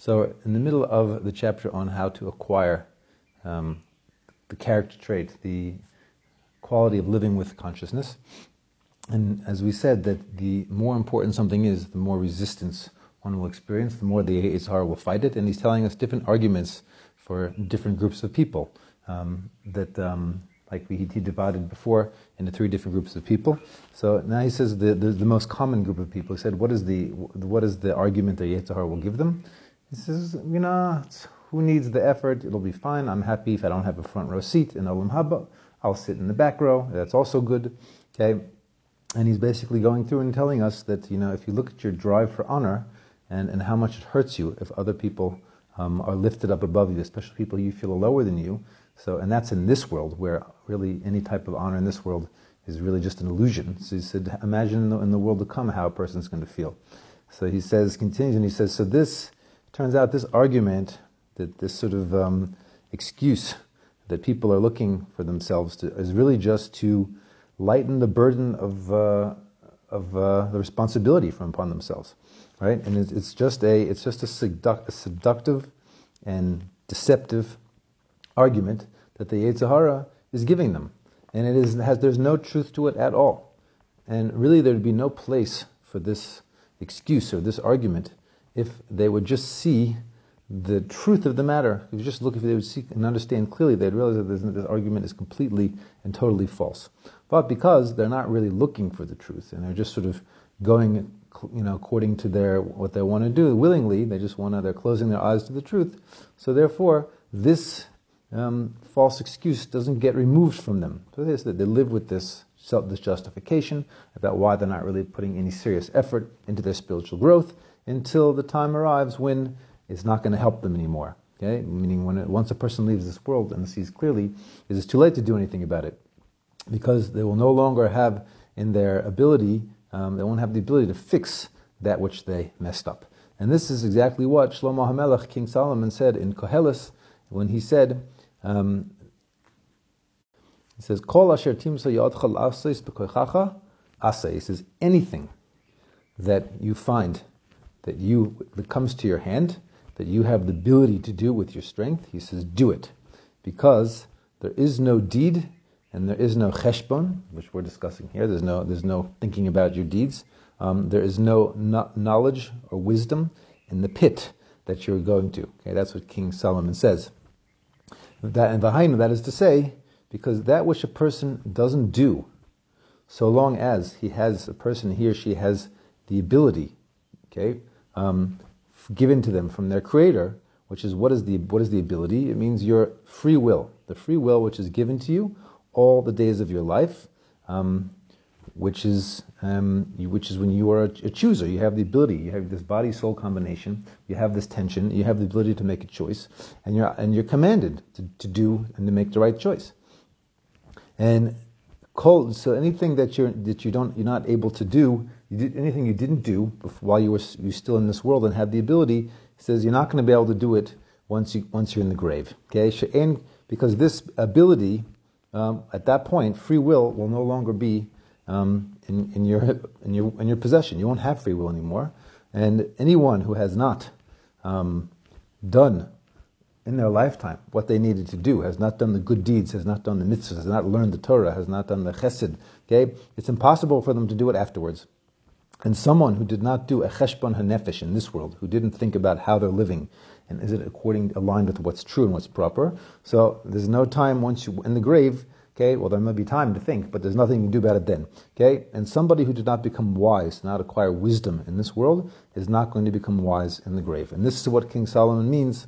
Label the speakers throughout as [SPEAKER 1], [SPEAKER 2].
[SPEAKER 1] So, in the middle of the chapter on how to acquire um, the character trait, the quality of living with consciousness, and as we said, that the more important something is, the more resistance one will experience, the more the Yetzer will fight it. And he's telling us different arguments for different groups of people. Um, that, um, like we, he divided before into three different groups of people. So now he says the, the, the most common group of people. He said, what is the, what is the argument that Yetzer will give them? He says, you know, who needs the effort? It'll be fine. I'm happy if I don't have a front row seat in Olam Haba. I'll sit in the back row. That's also good. Okay. And he's basically going through and telling us that, you know, if you look at your drive for honor and, and how much it hurts you if other people um, are lifted up above you, especially people you feel are lower than you. So, and that's in this world where really any type of honor in this world is really just an illusion. So he said, imagine in the, in the world to come how a person's going to feel. So he says, continues, and he says, so this turns out this argument, that this sort of um, excuse that people are looking for themselves to, is really just to lighten the burden of, uh, of uh, the responsibility from upon themselves, right? And it's, it's just a it's just a, a, seductive and deceptive argument that the Yetzer Hara is giving them, and it is has there's no truth to it at all, and really there'd be no place for this excuse or this argument if they would just see the truth of the matter. If you just look, if they would see and understand clearly, they'd realize that this, this argument is completely and totally false. But because they're not really looking for the truth and they're just sort of going, you know, according to their what they want to do willingly, they just want to, they're closing their eyes to the truth. So therefore, this um, false excuse doesn't get removed from them. So they, they live with this self, this justification about why they're not really putting any serious effort into their spiritual growth until the time arrives when it's not going to help them anymore. Okay, meaning when it, once a person leaves this world and sees clearly, it is too late to do anything about it because they will no longer have in their ability, um, they won't have the ability to fix that which they messed up. And this is exactly what Shlomo HaMelech, King Solomon, said in Koheles when he said, um, he says, Kol asher timsa yadcha l'asais b'koichacha asay. He says, anything that you find that you that comes to your hand, that you have the ability to do with your strength, he says, do it. Because there is no deed and there is no cheshbon, which we're discussing here. There's no, there's no thinking about your deeds. Um, there is no, no knowledge or wisdom in the pit that you're going to. Okay, that's what King Solomon says. That and behind that is to say, because that which a person doesn't do, so long as he has a person, he or she has the ability, okay, um, given to them from their creator, which is what is the what is the ability? It means your free will, the free will which is given to you all the days of your life, um, which is um, which is when you are a, a, chooser. You have the ability. You have this body soul combination. You have this tension. You have the ability to make a choice, and you're and you're commanded to, to do and to make the right choice. And cold, so anything that you're that you don't you're not able to do, you did, anything you didn't do while you were you still in this world and had the ability, says you're not going to be able to do it once you once you're in the grave. Okay, and because this ability um, at that point, free will will no longer be um, in, in, your, in, your, in your possession. You won't have free will anymore. And anyone who has not um, done in their lifetime what they needed to do, has not done the good deeds, has not done the mitzvahs, has not learned the Torah, has not done the chesed, okay, it's impossible for them to do it afterwards. And someone who did not do a cheshbon hanefesh in this world, who didn't think about how they're living, and is it according aligned with what's true and what's proper? So there's no time once you in the grave. Okay, well there may be time to think, but there's nothing you can do about it then. Okay, and somebody who did not become wise, not acquire wisdom in this world, is not going to become wise in the grave. And this is what King Solomon means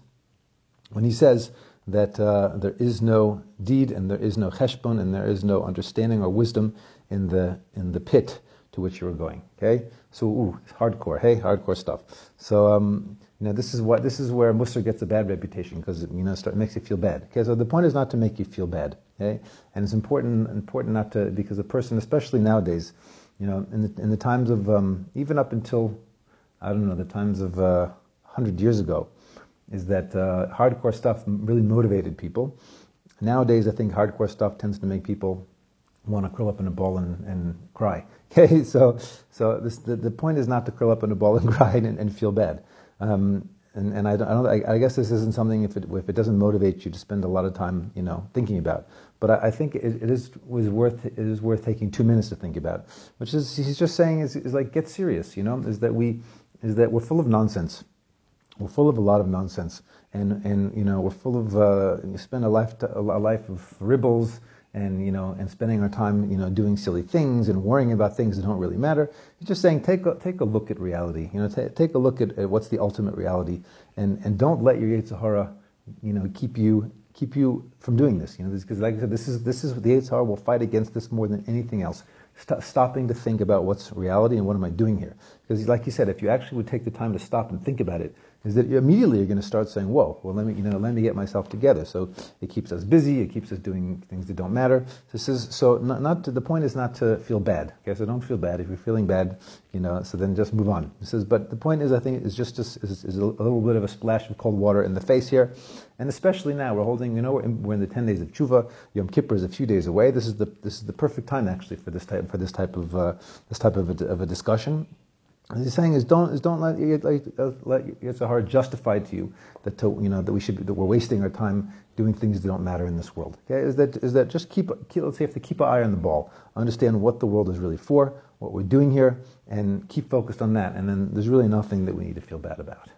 [SPEAKER 1] when he says that uh, there is no deed and there is no cheshbon and there is no understanding or wisdom in the in the pit to which you were going. Okay, so ooh, hardcore, hey, hardcore stuff. So um, you know, this is what this is where Musar gets a bad reputation because you know it makes you feel bad. Okay, so the point is not to make you feel bad. Okay, and it's important important not to because a person, especially nowadays, you know, in the, in the times of um, even up until I don't know the times of uh, hundred years ago, is that uh, hardcore stuff really motivated people. Nowadays, I think hardcore stuff tends to make people want to curl up in a ball and, and cry. Okay, so so this, the, the point is not to curl up in a ball and cry and, and feel bad. Um, and, and I, don't, I, don't, I, guess this isn't something if it, if it doesn't motivate you to spend a lot of time, you know, thinking about. But I, I think it, it is was worth it is worth taking two minutes to think about. Which is he's just saying is, is like get serious, you know, is that we is that we're full of nonsense. We're full of a lot of nonsense, and and you know we're full of uh, you spend a life a life of ribbles and you know and spending our time you know doing silly things and worrying about things that don't really matter. He's just saying take a, take a look at reality. You know, t- take a look at, at, what's the ultimate reality, and and don't let your Yetzer Hara, you know, keep you keep you from doing this. You know, because like I said, this is this is the Yetzer Hara will fight against this more than anything else. St- stopping to think about what's reality and what am I doing here? Because like you said, if you actually would take the time to stop and think about it, is that immediately you're going to start saying, "Whoa, well, let me, you know, let me get myself together." So it keeps us busy. It keeps us doing things that don't matter. This is so. Not, not to, the point is not to feel bad. Okay, so don't feel bad. If you're feeling bad, you know, so then just move on. It says, but the point is, I think, is just, just is, is a little bit of a splash of cold water in the face here, and especially now we're holding. You know, we're in, we're in the ten days of tshuva. Yom Kippur is a few days away. This is the this is the perfect time actually for this type for this type of uh, this type of a, of a discussion. What he's saying is don't is don't let let, let Yetzer Hara justify to you that to, you know that we should be, that we're wasting our time doing things that don't matter in this world. Okay, is that is that just keep, keep let's say have to keep an eye on the ball, understand what the world is really for, what we're doing here, and keep focused on that. And then there's really nothing that we need to feel bad about.